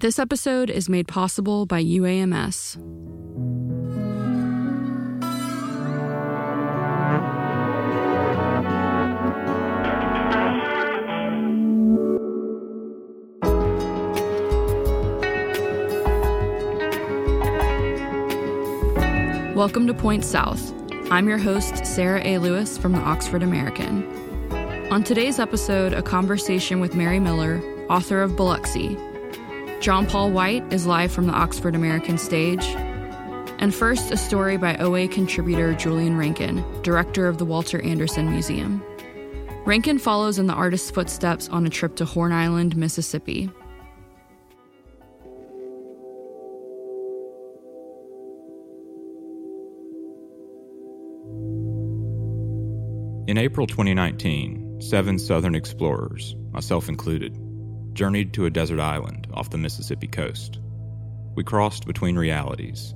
This episode is made possible by UAMS. Welcome to Point South. I'm your host, Sarah A. Lewis from the Oxford American. On today's episode, a conversation with Mary Miller, author of Biloxi. John Paul White is live from the Oxford American stage. And first, a story by OA contributor Julian Rankin, director of the Walter Anderson Museum. Rankin follows in the artist's footsteps on a trip to Horn Island, Mississippi, In April 2019, seven Southern explorers, myself included, journeyed to a desert island off the Mississippi coast. We crossed between realities,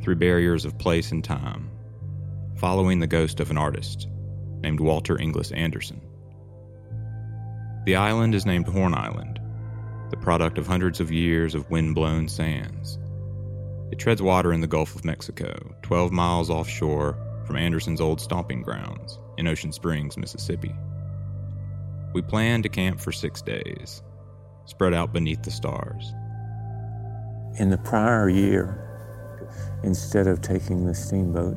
through barriers of place and time, following the ghost of an artist named Walter Inglis Anderson. The island is named Horn Island, the product of hundreds of years of wind-blown sands. It treads water in the Gulf of Mexico, 12 miles offshore from Anderson's old stomping grounds in Ocean Springs, Mississippi. We planned to camp for six days, spread out beneath the stars. In the prior year, instead of taking the steamboat,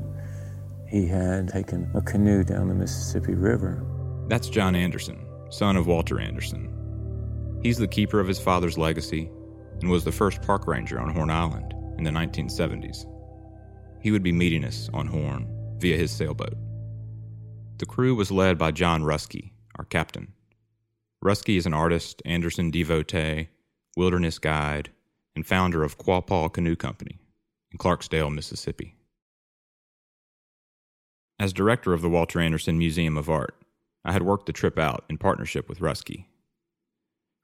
he had taken a canoe down the Mississippi River. That's John Anderson, son of Walter Anderson. He's the keeper of his father's legacy and was the first park ranger on Horn Island in the 1970s. He would be meeting us on Horn via his sailboat. The crew was led by John Ruskey, our captain. Ruskey is an artist, Anderson devotee, wilderness guide, and founder of Quapaw Canoe Company in Clarksdale, Mississippi. As director of the Walter Anderson Museum of Art, I had worked the trip out in partnership with Ruskey.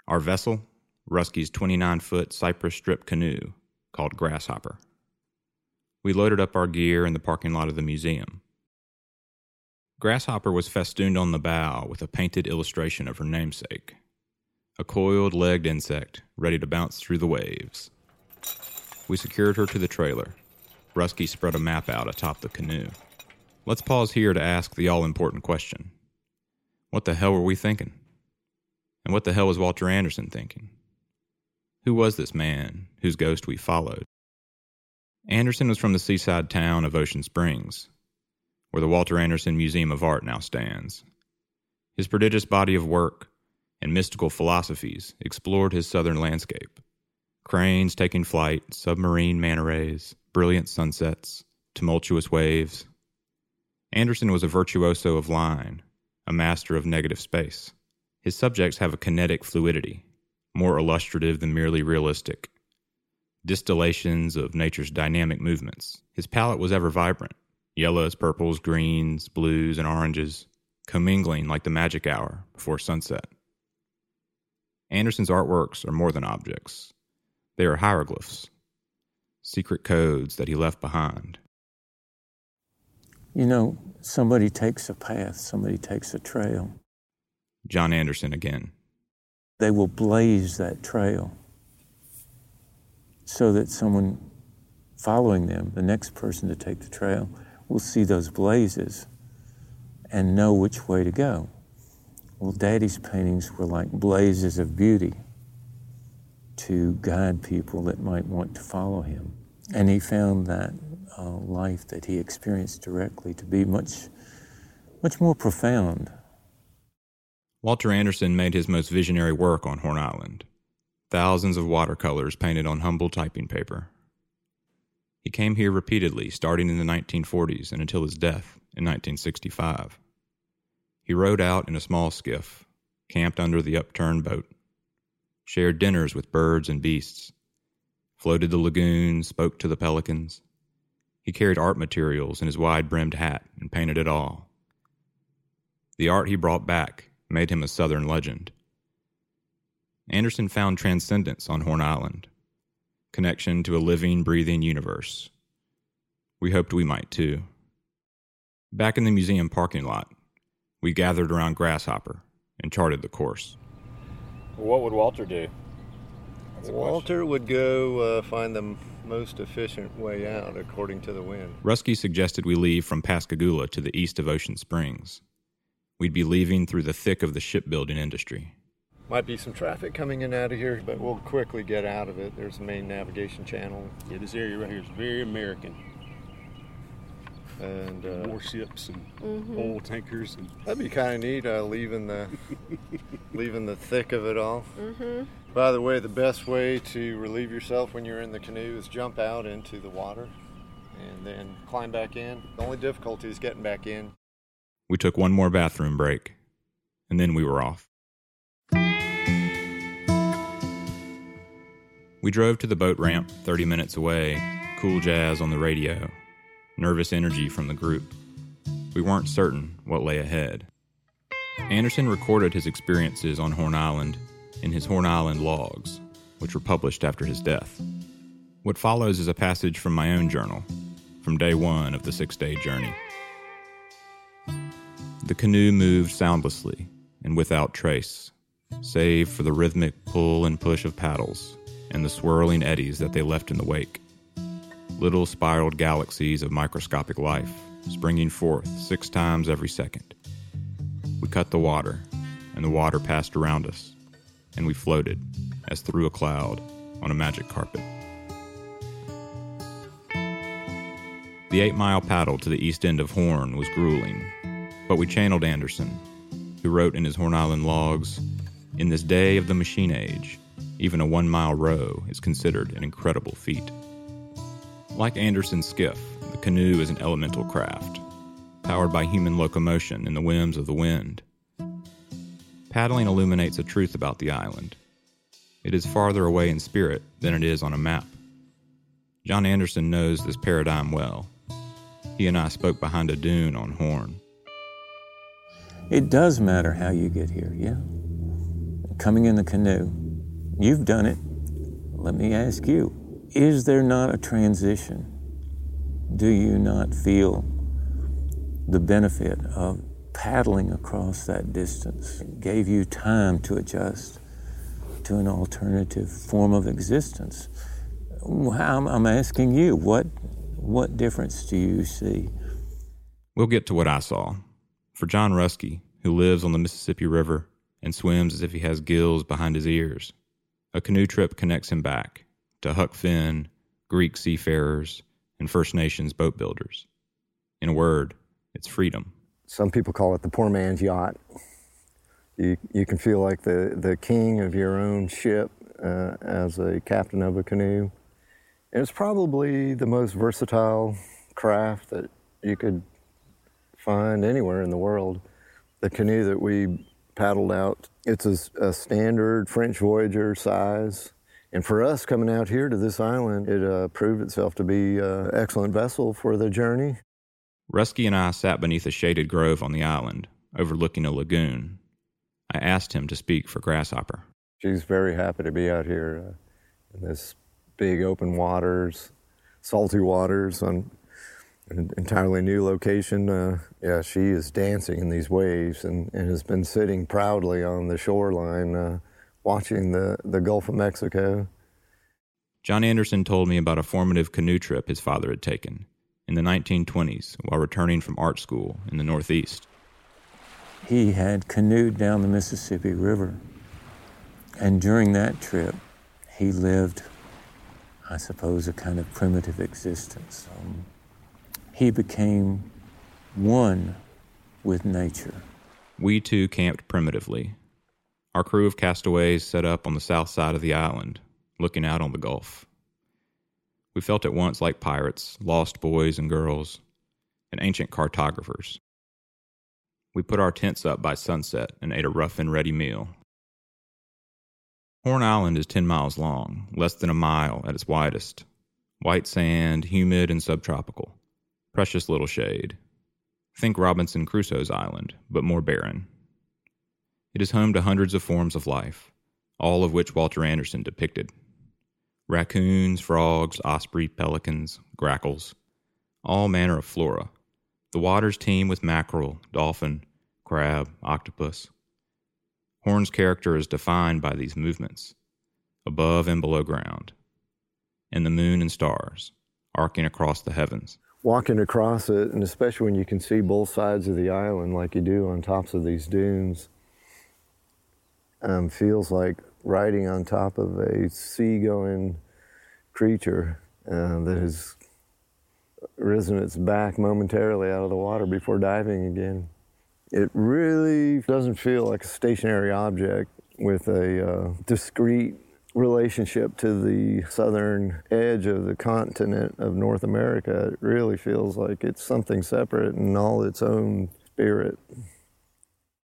Our vessel, Ruskey's 29 foot cypress strip canoe called Grasshopper. We loaded up our gear in the parking lot of the museum. Grasshopper was festooned on the bow with a painted illustration of her namesake a coiled legged insect ready to bounce through the waves. We secured her to the trailer. Ruskey spread a map out atop the canoe. Let's pause here to ask the all important question What the hell were we thinking? And what the hell was Walter Anderson thinking? Who was this man whose ghost we followed? Anderson was from the seaside town of Ocean Springs, where the Walter Anderson Museum of Art now stands. His prodigious body of work and mystical philosophies explored his southern landscape. Cranes taking flight, submarine manta rays, brilliant sunsets, tumultuous waves. Anderson was a virtuoso of line, a master of negative space. His subjects have a kinetic fluidity, more illustrative than merely realistic, distillations of nature's dynamic movements. His palette was ever vibrant yellows, purples, greens, blues, and oranges, commingling like the magic hour before sunset. Anderson's artworks are more than objects, they are hieroglyphs, secret codes that he left behind. You know, somebody takes a path, somebody takes a trail. John Anderson again. They will blaze that trail so that someone following them, the next person to take the trail, will see those blazes and know which way to go. Well, Daddy's paintings were like blazes of beauty to guide people that might want to follow him. And he found that uh, life that he experienced directly to be much, much more profound. Walter Anderson made his most visionary work on Horn Island thousands of watercolors painted on humble typing paper. He came here repeatedly, starting in the 1940s and until his death in 1965. He rowed out in a small skiff, camped under the upturned boat, shared dinners with birds and beasts, floated the lagoon, spoke to the pelicans. He carried art materials in his wide brimmed hat and painted it all. The art he brought back made him a Southern legend. Anderson found transcendence on Horn Island, connection to a living, breathing universe. We hoped we might too. Back in the museum parking lot, we gathered around Grasshopper and charted the course. What would Walter do? Walter would go uh, find the most efficient way out according to the wind. Ruskey suggested we leave from Pascagoula to the east of Ocean Springs. We'd be leaving through the thick of the shipbuilding industry. Might be some traffic coming in out of here, but we'll quickly get out of it. There's the main navigation channel. Yeah, this area right here is very American. And uh, warships and oil tankers and that'd be kind of neat, uh, leaving the leaving the thick of it all. By the way, the best way to relieve yourself when you're in the canoe is jump out into the water and then climb back in. The only difficulty is getting back in. We took one more bathroom break, and then we were off. We drove to the boat ramp 30 minutes away, cool jazz on the radio, nervous energy from the group. We weren't certain what lay ahead. Anderson recorded his experiences on Horn Island in his Horn Island logs, which were published after his death. What follows is a passage from my own journal, from day one of the six day journey. The canoe moved soundlessly and without trace, save for the rhythmic pull and push of paddles and the swirling eddies that they left in the wake. Little spiraled galaxies of microscopic life springing forth six times every second. We cut the water, and the water passed around us, and we floated as through a cloud on a magic carpet. The eight mile paddle to the east end of Horn was grueling, but we channeled Anderson, who wrote in his Horn Island logs In this day of the machine age, even a one mile row is considered an incredible feat. Like Anderson's skiff, the canoe is an elemental craft, powered by human locomotion and the whims of the wind. Paddling illuminates a truth about the island. It is farther away in spirit than it is on a map. John Anderson knows this paradigm well. He and I spoke behind a dune on Horn. It does matter how you get here, yeah. Coming in the canoe, you've done it. Let me ask you is there not a transition? Do you not feel the benefit of paddling across that distance? It gave you time to adjust to an alternative form of existence. I'm, asking you, what, what difference do you see? We'll get to what I saw. For John Ruskey, who lives on the Mississippi River and swims as if he has gills behind his ears, a canoe trip connects him back to Huck Finn, Greek seafarers, and First Nations boat builders. In a word, it's freedom. Some people call it the poor man's yacht. You, you can feel like the, the king of your own ship uh, as a captain of a canoe. And it's probably the most versatile craft that you could find anywhere in the world. The canoe that we paddled out, it's a, a standard French Voyageur size. And for us coming out here to this island, it uh, proved itself to be an excellent vessel for the journey. Ruskey and I sat beneath a shaded grove on the island, overlooking a lagoon. I asked him to speak for Grasshopper. She's very happy to be out here uh, in this big open waters, salty waters on an entirely new location. Uh, yeah, she is dancing in these waves and, and has been sitting proudly on the shoreline uh, watching the, the Gulf of Mexico. John Anderson told me about a formative canoe trip his father had taken in the 1920s while returning from art school in the Northeast. He had canoed down the Mississippi River, and during that trip, he lived, I suppose, a kind of primitive existence. Um, he became one with nature. We too camped primitively. Our crew of castaways set up on the south side of the island, looking out on the Gulf. We felt at once like pirates, lost boys and girls, and ancient cartographers. We put our tents up by sunset and ate a rough and ready meal. Horn Island is 10 miles long, less than a mile at its widest. White sand, humid and subtropical. Precious little shade. Think Robinson Crusoe's island, but more barren. It is home to hundreds of forms of life, all of which Walter Anderson depicted raccoons, frogs, osprey, pelicans, grackles, all manner of flora. The waters teem with mackerel, dolphin, crab, octopus. Horn's character is defined by these movements above and below ground, and the moon and stars arcing across the heavens. Walking across it, and especially when you can see both sides of the island like you do on tops of these dunes, um, feels like riding on top of a sea-going creature uh, that has risen its back momentarily out of the water before diving again. It really doesn't feel like a stationary object with a uh, discrete relationship to the southern edge of the continent of North America. It really feels like it's something separate and all its own spirit.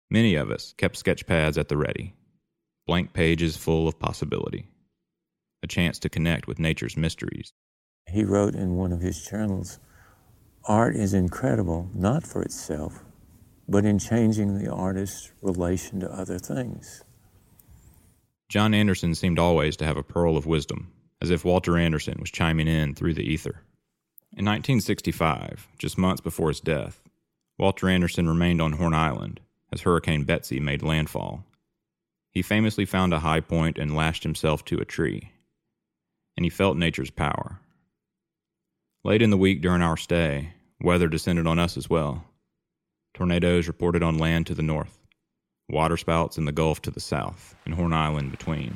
Many of us kept sketch pads at the ready, blank pages full of possibility, a chance to connect with nature's mysteries. He wrote in one of his journals Art is incredible, not for itself, but in changing the artist's relation to other things. John Anderson seemed always to have a pearl of wisdom, as if Walter Anderson was chiming in through the ether. In 1965, just months before his death, Walter Anderson remained on Horn Island as Hurricane Betsy made landfall. He famously found a high point and lashed himself to a tree, and he felt nature's power. Late in the week during our stay, weather descended on us as well. Tornadoes reported on land to the north, waterspouts in the Gulf to the south, and Horn Island between.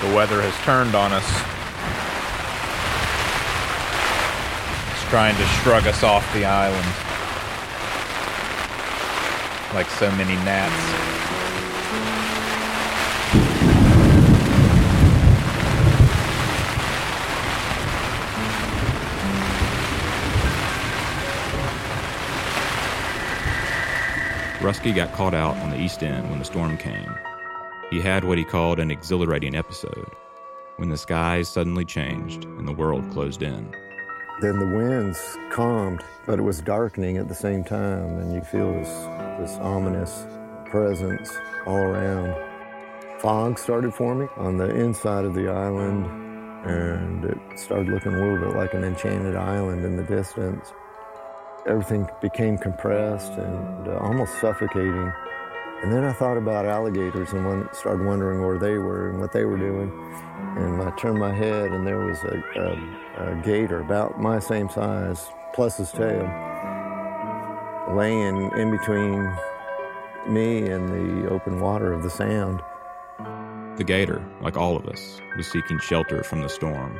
The weather has turned on us. It's trying to shrug us off the island. Like so many gnats. Ruskey got caught out on the east end when the storm came. He had what he called an exhilarating episode when the skies suddenly changed and the world closed in. Then the winds calmed, but it was darkening at the same time, and you feel this, this ominous presence all around. Fog started forming on the inside of the island, and it started looking a little bit like an enchanted island in the distance everything became compressed and almost suffocating. And then I thought about alligators and started wondering where they were and what they were doing. And I turned my head and there was a, a, a gator about my same size, plus his tail, laying in between me and the open water of the sound. The gator, like all of us, was seeking shelter from the storm.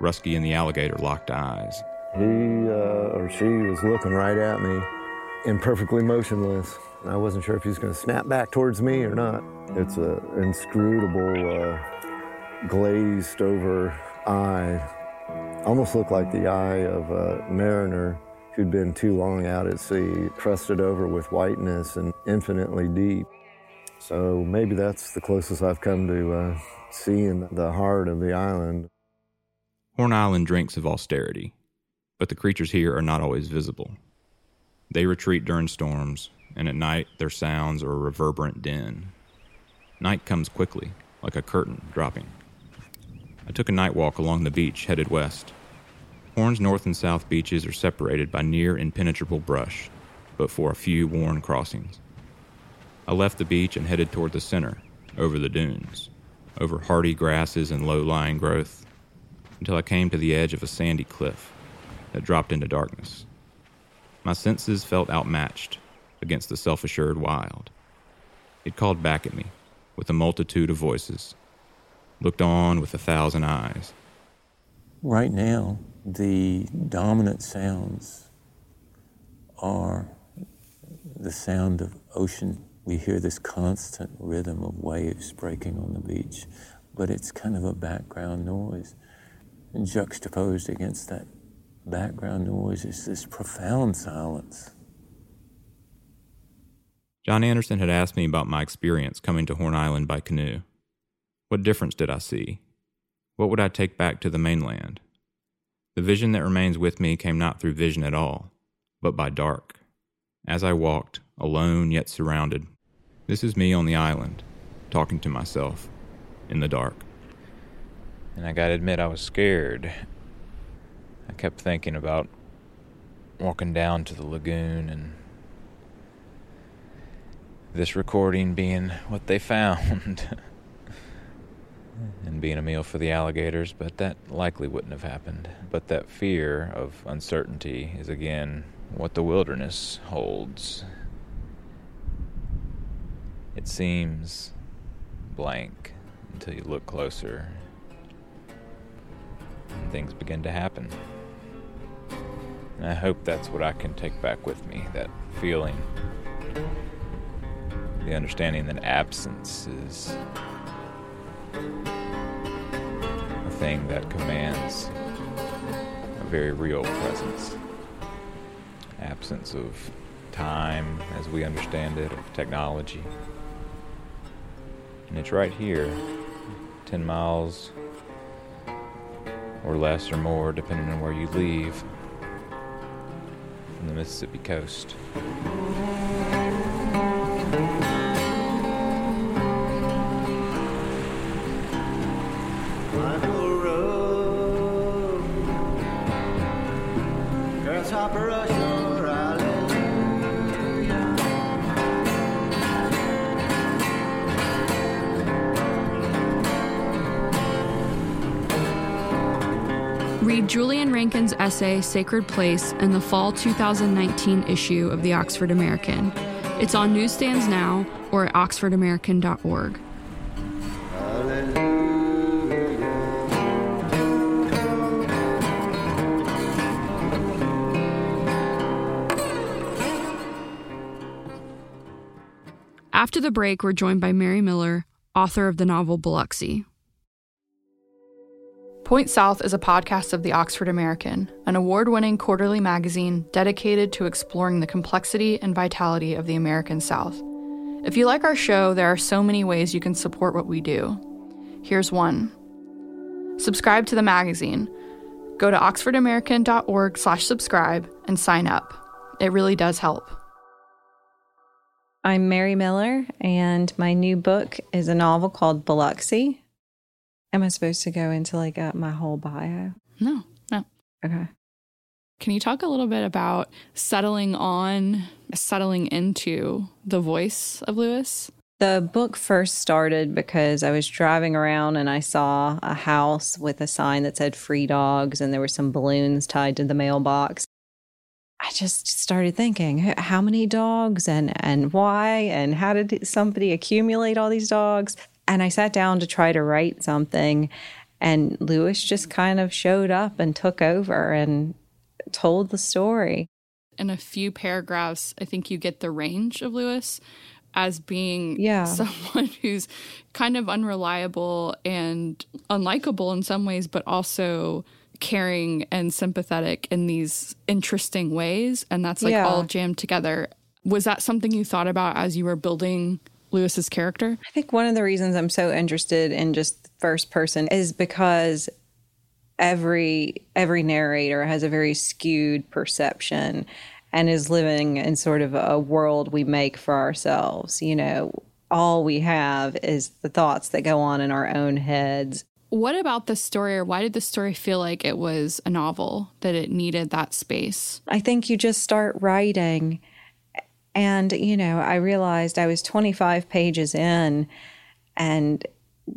Ruskey and the alligator locked eyes. He uh, or she was looking right at me and perfectly motionless. I wasn't sure if he was going to snap back towards me or not. It's an inscrutable, uh, glazed over eye. Almost looked like the eye of a mariner who'd been too long out at sea, crusted over with whiteness and infinitely deep. So maybe that's the closest I've come to uh, seeing the heart of the island. Horn Island drinks of austerity but the creatures here are not always visible. They retreat during storms, and at night their sounds are a reverberant din. Night comes quickly, like a curtain dropping. I took a night walk along the beach headed west. Horn's north and south beaches are separated by near impenetrable brush, but for a few worn crossings. I left the beach and headed toward the center, over the dunes, over hardy grasses and low lying growth, until I came to the edge of a sandy cliff dropped into darkness. My senses felt outmatched against the self assured wild. It called back at me with a multitude of voices, looked on with a thousand eyes. Right now, the dominant sounds are the sound of ocean. We hear this constant rhythm of waves breaking on the beach, but it's kind of a background noise. Juxtaposed against that background noise is this profound silence. John Anderson had asked me about my experience coming to Horn Island by canoe. What difference did I see? What would I take back to the mainland? The vision that remains with me came not through vision at all, but by dark. As I walked, alone yet surrounded, this is me on the island, talking to myself, in the dark. And I gotta admit, I was scared I kept thinking about walking down to the lagoon and this recording being what they found and being a meal for the alligators, but that likely wouldn't have happened. But that fear of uncertainty is again what the wilderness holds. It seems blank until you look closer and things begin to happen. And I hope that's what I can take back with me that feeling, the understanding that absence is a thing that commands a very real presence. Absence of time as we understand it, of technology. And it's right here, 10 miles or less or more, depending on where you leave from the Mississippi coast. Essay Sacred Place in the fall 2019 issue of the Oxford American. It's on newsstands now or at oxfordamerican.org. After the break, we're joined by Mary Miller, author of the novel Biloxi. Point South is a podcast of the Oxford American, an award winning quarterly magazine dedicated to exploring the complexity and vitality of the American South. If you like our show, there are so many ways you can support what we do. Here's one subscribe to the magazine. Go to oxfordamerican.org slash subscribe and sign up. It really does help. I'm Mary Miller, and my new book is a novel called Biloxi. Am I supposed to go into like uh, my whole bio? No, no. Okay. Can you talk a little bit about settling on, settling into the voice of Lewis? The book first started because I was driving around and I saw a house with a sign that said free dogs, and there were some balloons tied to the mailbox. I just started thinking, how many dogs and, and why, and how did somebody accumulate all these dogs? And I sat down to try to write something, and Lewis just kind of showed up and took over and told the story. In a few paragraphs, I think you get the range of Lewis as being Yeah. someone who's kind of unreliable and unlikable in some ways, but also caring and sympathetic in these interesting ways. And that's like Yeah. all jammed together. Was that something you thought about as you were building Lewis's character? I think one of the reasons I'm so interested in just first person is because every every narrator has a very skewed perception and is living in sort of a world we make for ourselves. You know, all we have is the thoughts that go on in our own heads. What about the story, or why did the story feel like it was a novel, that it needed that space? I think you just start writing. And, you know, I realized I was 25 pages in and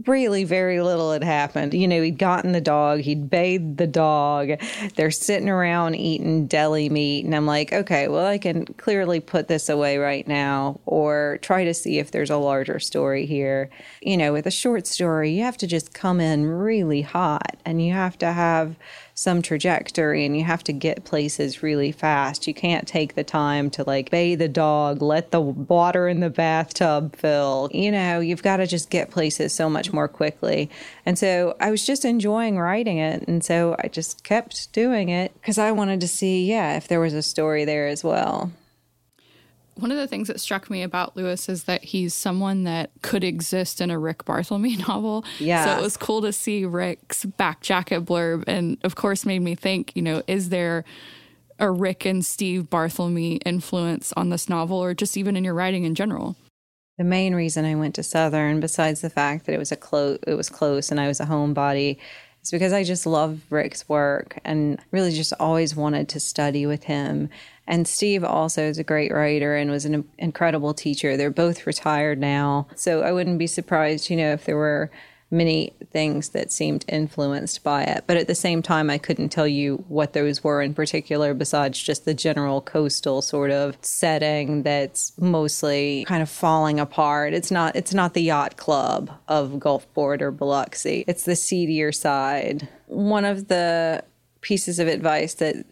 really very little had happened. You know, he'd gotten the dog, he'd bathed the dog, they're sitting around eating deli meat. And I'm like, okay, well, I can clearly put this away right now or try to see if there's a larger story here. You know, with a short story, you have to just come in really hot and you have to have some trajectory and you have to get places really fast. You can't take the time to like bathe the dog, let the water in the bathtub fill. You know, you've got to just get places so much more quickly. And so I was just enjoying writing it. And so I just kept doing it because I wanted to see, yeah, if there was a story there as well. One of the things that struck me about Lewis is that he's someone that could exist in a Rick Barthelme novel. Yes. So it was cool to see Rick's back jacket blurb. And of course, made me think, you know, is there a Rick and Steve Barthelme influence on this novel or just even in your writing in general? The main reason I went to Southern, besides the fact that it was a close, it was close, and I was a homebody, is because I just love Rick's work and really just always wanted to study with him. And Steve also is a great writer and was an incredible teacher. They're both retired now. So I wouldn't be surprised, you know, if there were many things that seemed influenced by it. But at the same time, I couldn't tell you what those were in particular, besides just the general coastal sort of setting that's mostly kind of falling apart. It's not it's not the yacht club of Gulfport or Biloxi. It's the seedier side. One of the pieces of advice that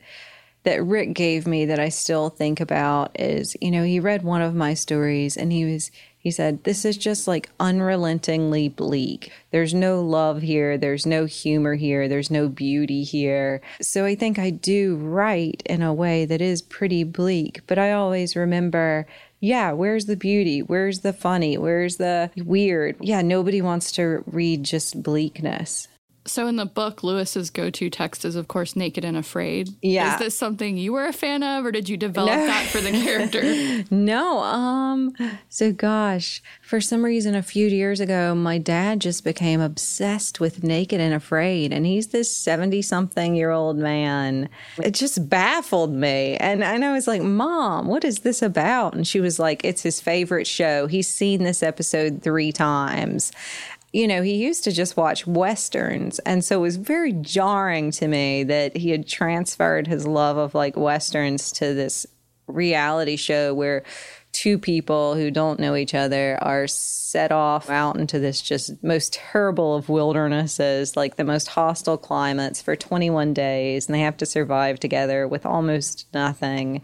that Rick gave me that I still think about is, you know, he read one of my stories and he was he said, This is just like unrelentingly bleak. There's no love here. There's no humor here. There's no beauty here. So I think I do write in a way that is pretty bleak, but I always remember yeah, where's the beauty? Where's the funny? Where's the weird? Yeah, nobody wants to read just bleakness. So in the book, Lewis's go-to text is, of course, "Naked and Afraid." Yeah. Is this something you were a fan of, or did you develop no. that for the character? no. Um. So, gosh, for some reason, a few years ago, my dad just became obsessed with "Naked and Afraid," and he's this seventy-something-year-old man. It just baffled me, and and I was like, "Mom, what is this about?" And she was like, "It's his favorite show. He's seen this episode three times." You know, he used to just watch westerns. And so it was very jarring to me that he had transferred his love of like westerns to this reality show where two people who don't know each other are set off out into this just most terrible of wildernesses, like the most hostile climates for 21 days, and they have to survive together with almost nothing.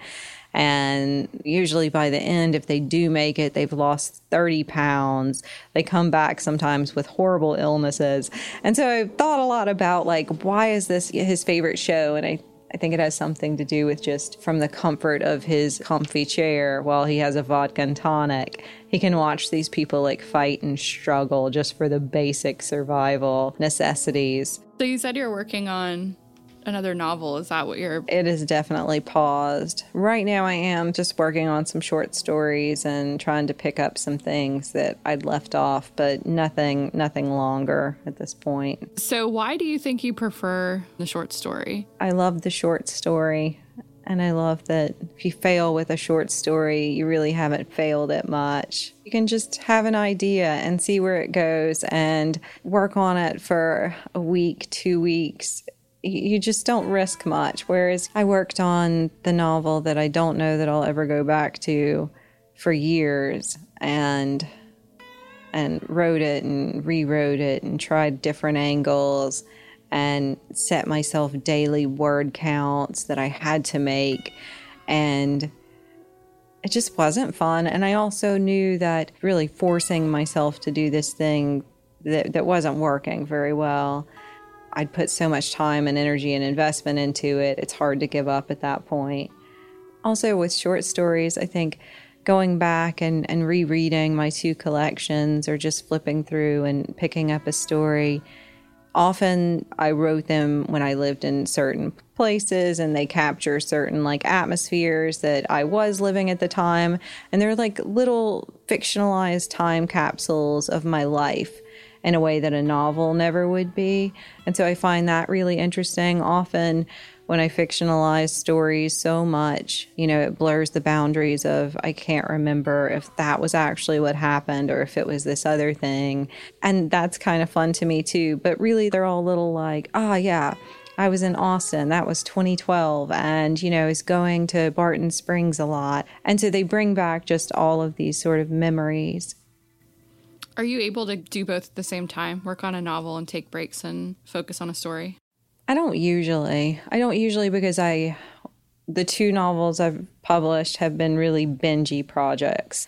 And usually by the end, if they do make it, they've lost 30 pounds. They come back sometimes with horrible illnesses. And so I thought a lot about like, why is this his favorite show? And I I think it has something to do with just from the comfort of his comfy chair while he has a vodka and tonic. He can watch these people like fight and struggle just for the basic survival necessities. So you said you're working on another novel. Is that what you're? It is definitely paused. Right now, I am just working on some short stories and trying to pick up some things that I'd left off, but nothing, nothing longer at this point. So, why do you think you prefer the short story? I love the short story. And I love that if you fail with a short story, you really haven't failed it much. You can just have an idea and see where it goes and work on it for a week, two weeks, you just don't risk much. Whereas I worked on the novel that I don't know that I'll ever go back to for years and and wrote it and rewrote it and tried different angles and set myself daily word counts that I had to make. And it just wasn't fun. And I also knew that really forcing myself to do this thing that, that wasn't working very well I'd put so much time and energy and investment into it, it's hard to give up at that point. Also, with short stories, I think going back and, and rereading my two collections or just flipping through and picking up a story, often I wrote them when I lived in certain places and they capture certain like atmospheres that I was living at the time. And they're like little fictionalized time capsules of my life in a way that a novel never would be. And so I find that really interesting. Often, when I fictionalize stories so much, you know, it blurs the boundaries of I can't remember if that was actually what happened or if it was this other thing. And that's kind of fun to me too. But really, they're all little like, ah, oh, yeah. I was in Austin. That was 2012. And, you know, is going to Barton Springs a lot. And so they bring back just all of these sort of memories. Are you able to do both at the same time? Work on a novel and take breaks and focus on a story? I don't usually. I don't usually because I the two novels I've published have been really bingey projects.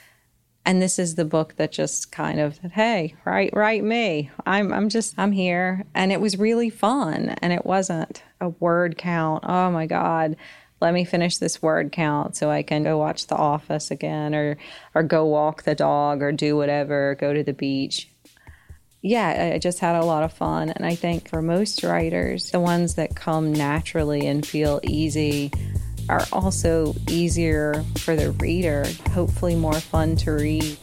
And this is the book that just kind of hey, write write me. I'm I'm just I'm here. And it was really fun and it wasn't a word count. Oh my God let me finish this word count so I can go watch The Office again or or go walk the dog or do whatever, go to the beach. Yeah, I just had a lot of fun. And I think for most writers, the ones that come naturally and feel easy are also easier for the reader, hopefully more fun to read.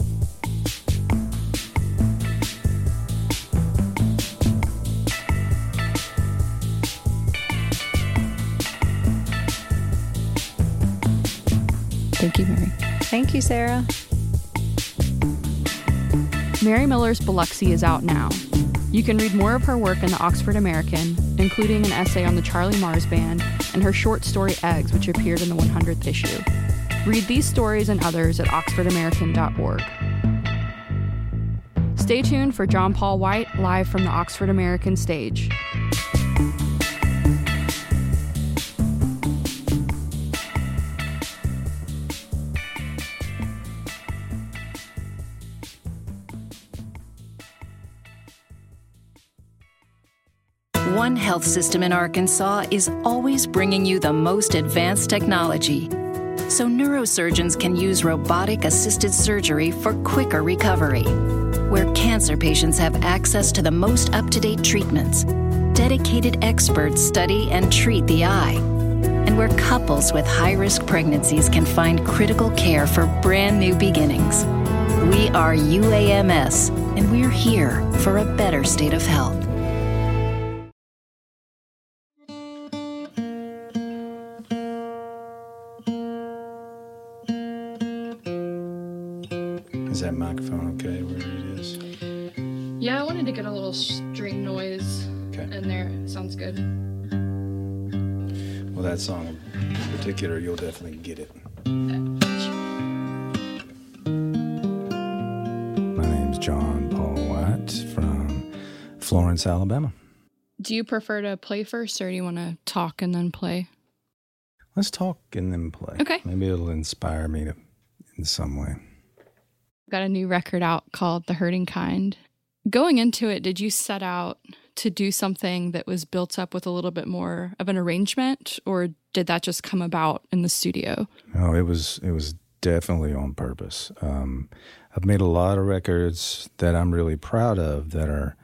Thank you, Mary. Thank you, Sarah. Mary Miller's Biloxi is out now. You can read more of her work in the Oxford American, including an essay on the Charlie Mars Band and her short story Eggs, which appeared in the 100th issue. Read these stories and others at oxfordamerican.org. Stay tuned for John Paul White live from the Oxford American stage. Health system in Arkansas is always bringing you the most advanced technology. So neurosurgeons can use robotic assisted surgery for quicker recovery. Where cancer patients have access to the most up to date treatments, dedicated experts study and treat the eye, and where couples with high risk pregnancies can find critical care for brand new beginnings. We are UAMS, and we're here for a better state of health. Song in particular, you'll definitely get it. My name's John Paul White from Florence, Alabama. Do you prefer to play first or do you want to talk and then play? Let's talk and then play. Okay. Maybe it'll inspire me to, in some way. Got a new record out called The Hurting Kind. Going into it, did you set out to do something that was built up with a little bit more of an arrangement or did that just come about in the studio? No, it was it was definitely on purpose. Um, I've made a lot of records that I'm really proud of that are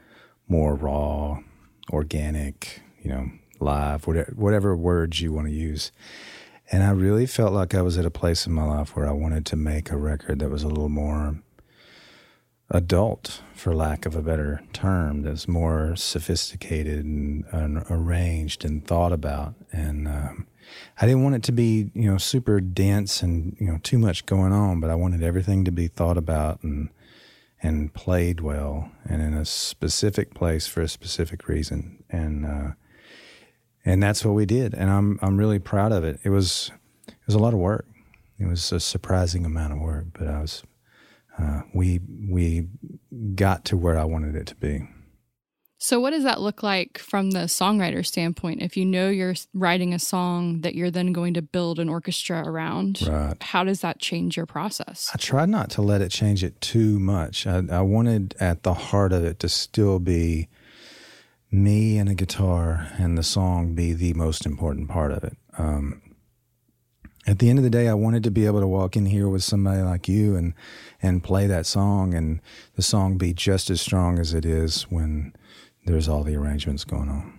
more raw, organic, you know, live, whatever, whatever words you want to use. And I really felt like I was at a place in my life where I wanted to make a record that was a little more adult, for lack of a better term, that's more sophisticated and, and arranged and thought about. And um, I didn't want it to be, you know, super dense and you know too much going on, but I wanted everything to be thought about and and played well and in a specific place for a specific reason. And uh, and that's what we did. And I'm I'm really proud of it. It was it was a lot of work. It was a surprising amount of work, but I was uh, we we got to where I wanted it to be. So, what does that look like from the songwriter standpoint? If you know you're writing a song that you're then going to build an orchestra around, Right. how does that change your process? I tried not to let it change it too much. I, I wanted at the heart of it to still be me and a guitar and the song be the most important part of it. Um, at the end of the day, I wanted to be able to walk in here with somebody like you and and play that song, and the song be just as strong as it is when there's all the arrangements going on.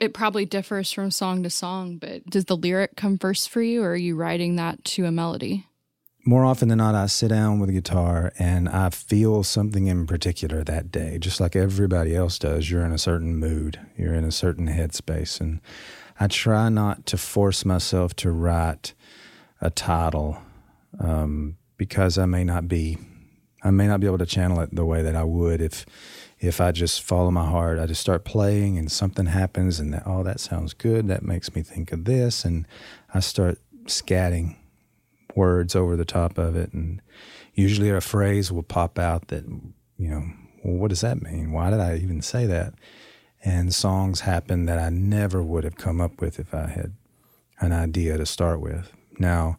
It probably differs from song to song, but does the lyric come first for you, or are you writing that to a melody? more often than not, I sit down with a guitar and I feel something in particular that day, just like everybody else does. You're in a certain mood, you're in a certain headspace. And I try not to force myself to write a title um, because I may not be. I may not be able to channel it the way that I would if if I just follow my heart. I just start playing and something happens and that, oh that sounds good. That makes me think of this and I start scatting words over the top of it and usually a phrase will pop out that you know well, what does that mean why did i even say that and songs happen that i never would have come up with if i had an idea to start with now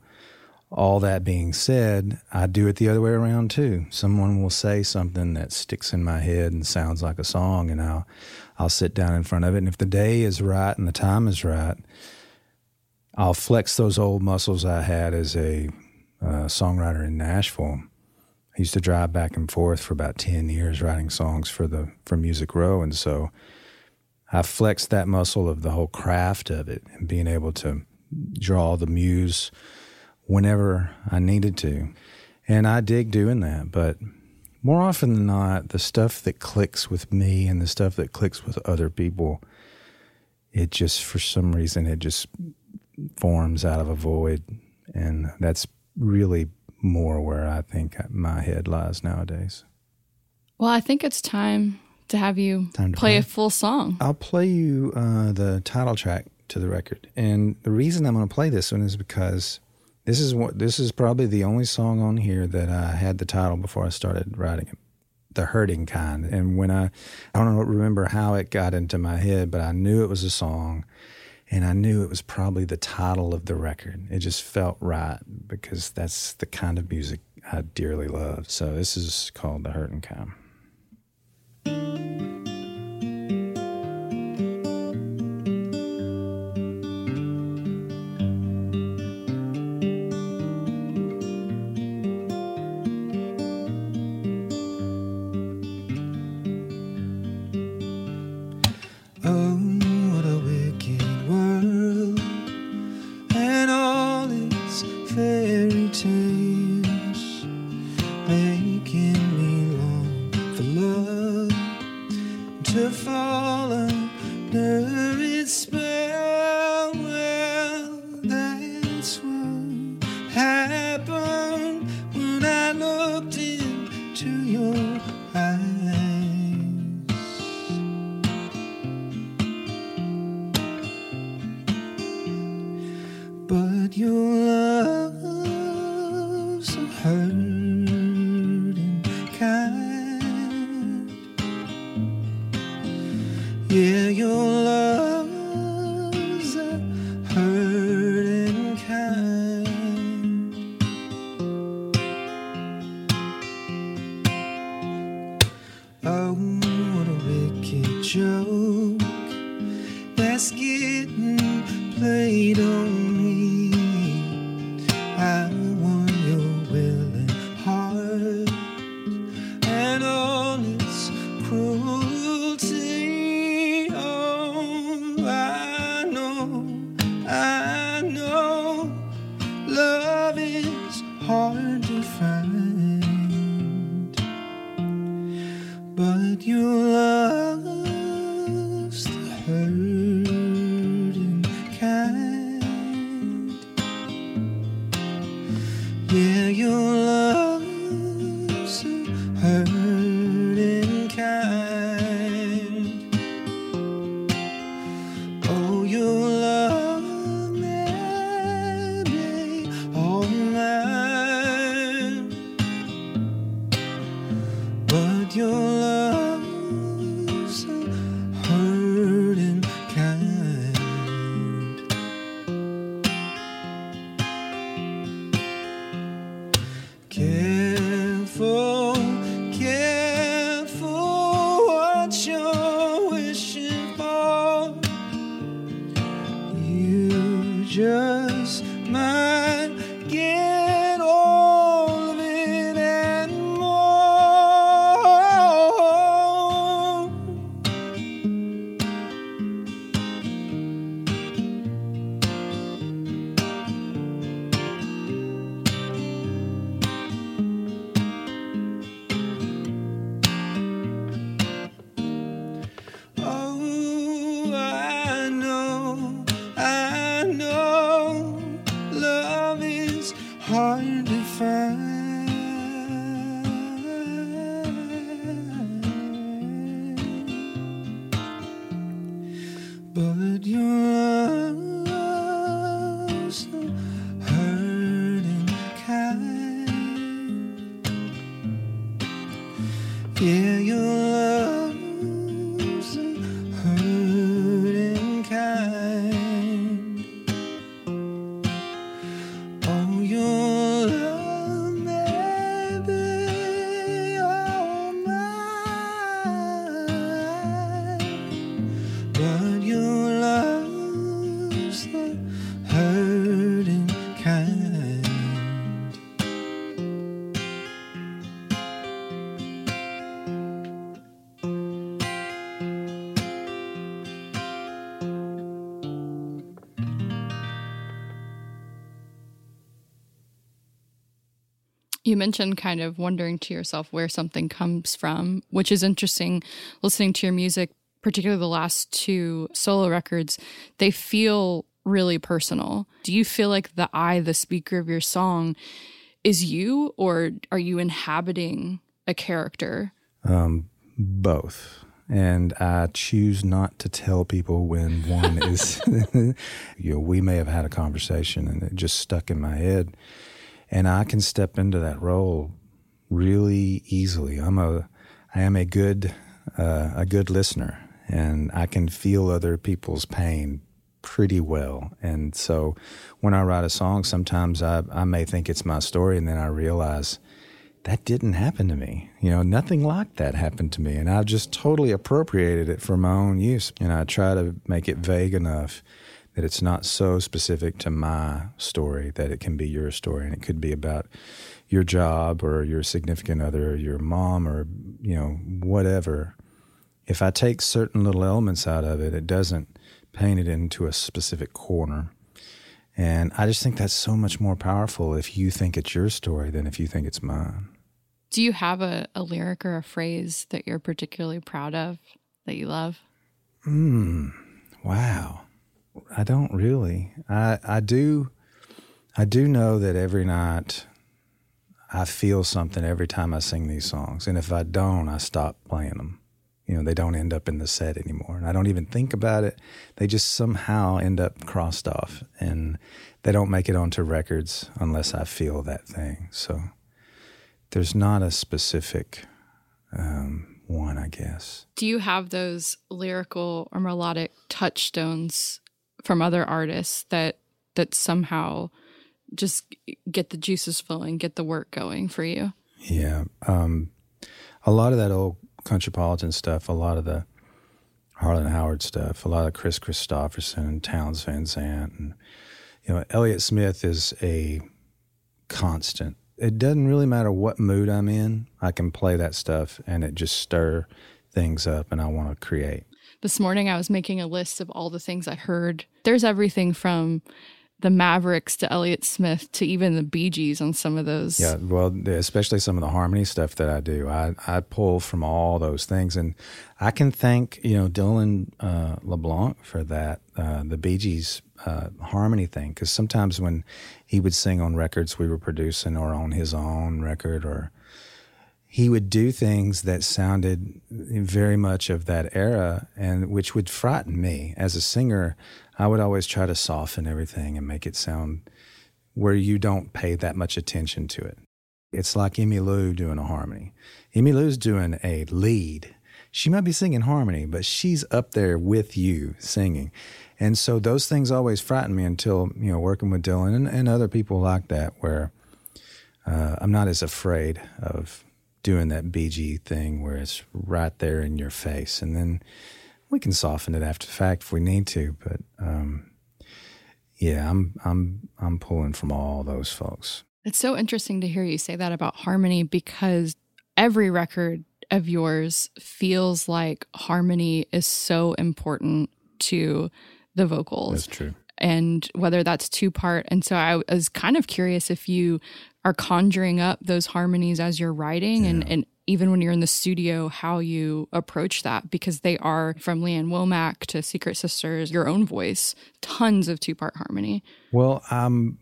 all that being said i do it the other way around too someone will say something that sticks in my head and sounds like a song and i'll i'll sit down in front of it and if the day is right and the time is right I'll flex those old muscles I had as a uh, songwriter in Nashville. I used to drive back and forth for about ten years writing songs for the for Music Row, and so I flexed that muscle of the whole craft of it and being able to draw the muse whenever I needed to. And I dig doing that, but more often than not, the stuff that clicks with me and the stuff that clicks with other people, it just, for some reason, it just forms out of a void. And that's really more where I think my head lies nowadays. Well, I think it's time to have you to play, play, a full song. I'll play you uh, the title track to the record. And the reason I'm going to play this one is because this is what this is probably the only song on here that I had the title before I started writing it, the hurting kind. And when I, I don't remember how it got into my head, but I knew it was a song, and I knew it was probably the title of the record. It just felt right because that's the kind of music I dearly love. So this is called the hurting kind. but you love hard to find. You mentioned kind of wondering to yourself where something comes from, which is interesting listening to your music, particularly the last two solo records. They feel really personal. Do you feel like the I, the speaker of your song, is you, or are you inhabiting a character? Um, both. And I choose not to tell people when one is, you know, we may have had a conversation and it just stuck in my head. And I can step into that role really easily. I'm a, I am a good, uh, a good listener and I can feel other people's pain pretty well. And so when I write a song, sometimes I, I may think it's my story and then I realize that didn't happen to me. You know, nothing like that happened to me. And I've just totally appropriated it for my own use. And I try to make it vague enough that it's not so specific to my story that it can be your story. And it could be about your job or your significant other or your mom or, you know, whatever. If I take certain little elements out of it, it doesn't paint it into a specific corner. And I just think that's so much more powerful if you think it's your story than if you think it's mine. Do you have a, a lyric or a phrase that you're particularly proud of that you love? Hmm. Wow. I don't really. I I do I do know that every night I feel something every time I sing these songs. And if I don't, I stop playing them. You know, they don't end up in the set anymore. And I don't even think about it. They just somehow end up crossed off and they don't make it onto records unless I feel that thing. So there's not a specific um, one, I guess. Do you have those lyrical or melodic touchstones from other artists that that somehow just get the juices flowing, get the work going for you? Yeah. Um, a lot of that old Countrypolitan stuff, a lot of the Harlan Howard stuff, a lot of Kris Kristofferson and Townes Van Zandt. And, you know, Elliott Smith is a constant. It doesn't really matter what mood I'm in, I can play that stuff and it just stir things up and I want to create. This morning I was making a list of all the things I heard. There's everything from the Mavericks to Elliott Smith to even the Bee Gees on some of those. Yeah, well, especially some of the harmony stuff that I do, I I pull from all those things, and I can thank you know Dylan uh, LeBlanc for that, uh, the Bee Gees uh, harmony thing, because sometimes when he would sing on records we were producing or on his own record or he would do things that sounded very much of that era and which would frighten me as a singer I would always try to soften everything and make it sound where you don't pay that much attention to it. It's like Emmylou doing a harmony. Emmylou's doing a lead. She might be singing harmony, but she's up there with you singing. And so those things always frighten me until, you know, working with Dylan and, and other people like that, where uh, I'm not as afraid of doing that Bee Gee thing where it's right there in your face. And then we can soften it after the fact if we need to, but um, yeah, I'm I'm I'm pulling from all those folks. It's so interesting to hear you say that about harmony because every record of yours feels like harmony is so important to the vocals. That's true. And whether that's two part. And so I was kind of curious if you are conjuring up those harmonies as you're writing yeah. and, and even when you're in the studio, how you approach that because they are from Lee Ann Womack to Secret Sisters, your own voice, tons of two part harmony. Well, um,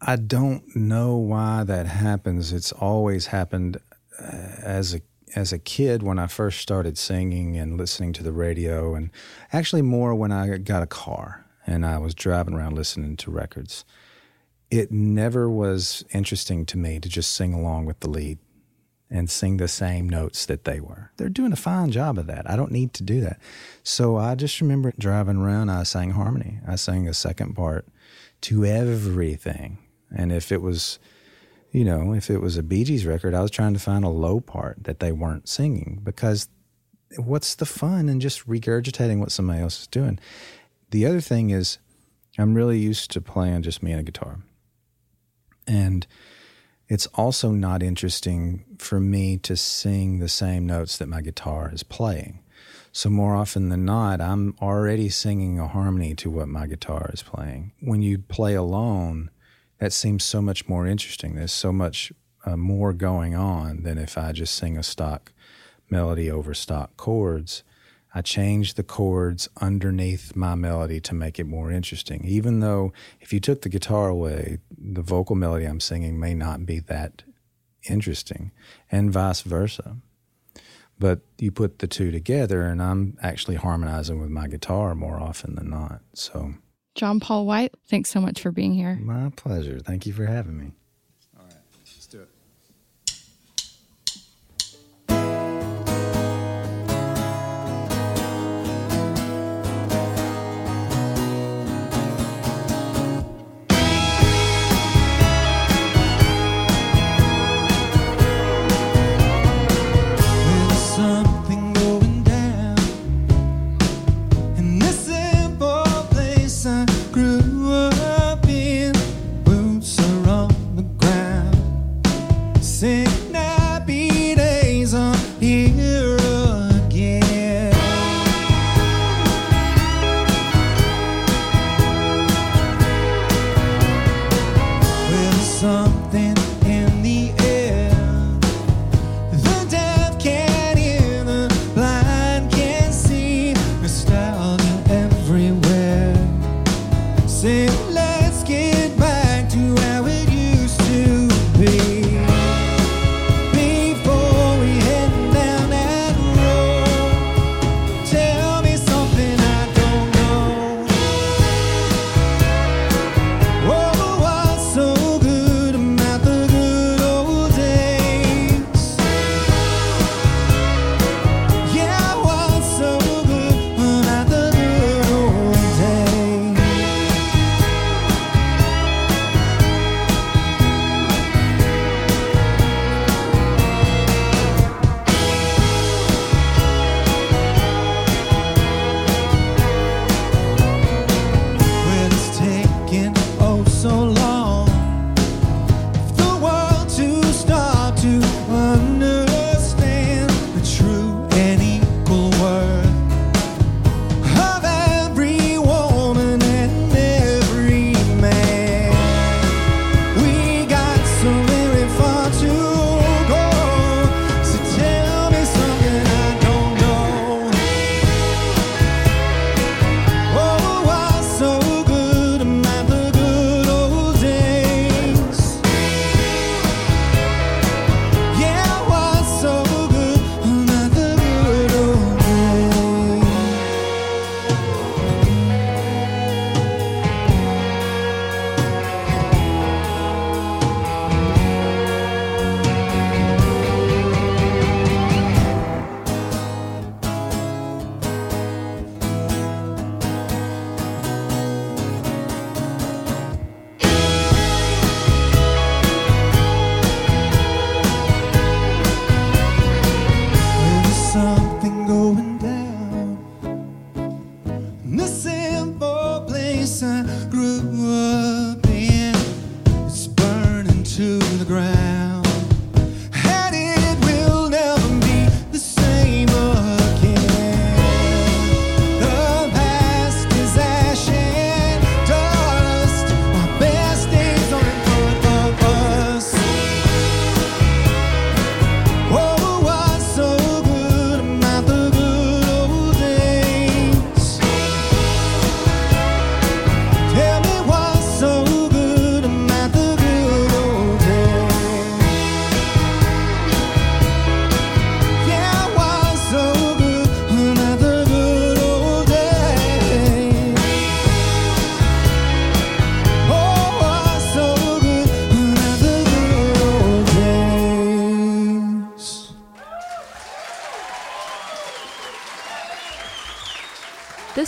I don't know why that happens. It's always happened uh, as a as a kid when I first started singing and listening to the radio, and actually more when I got a car and I was driving around listening to records. It never was interesting to me to just sing along with the lead and sing the same notes that they were. They're doing a fine job of that. I don't need to do that. So I just remember driving around, I sang harmony. I sang a second part to everything. And if it was, you know, if it was a Bee Gees record, I was trying to find a low part that they weren't singing because what's the fun in just regurgitating what somebody else is doing? The other thing is, I'm really used to playing just me and a guitar. And it's also not interesting for me to sing the same notes that my guitar is playing. So, more often than not, I'm already singing a harmony to what my guitar is playing. When you play alone, that seems so much more interesting. There's so much uh, more going on than if I just sing a stock melody over stock chords. I change the chords underneath my melody to make it more interesting. Even though if you took the guitar away, the vocal melody I'm singing may not be that interesting, and vice versa. But you put the two together, and I'm actually harmonizing with my guitar more often than not. So, John Paul White, thanks so much for being here. my pleasure. Thank you for having me.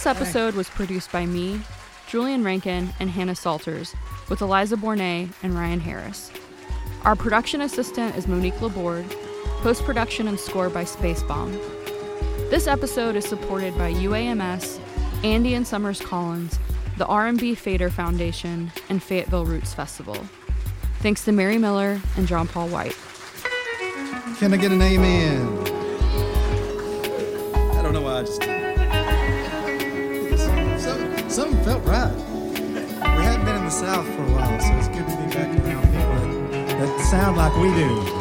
This episode was produced by me, Julian Rankin, and Hannah Salters, with Eliza Bournet and Ryan Harris. Our production assistant is Monique Laborde, post production and score by Spacebomb. This episode is supported by UAMS, Andy and Summers Collins, the R&B Fader Foundation, and Fayetteville Roots Festival. Thanks to Mary Miller and John Paul White. Can I get an amen? I don't know why I just did it. Some, something felt right. We hadn't been in the South for a while, so it's good to be back around people that, that sound like we do.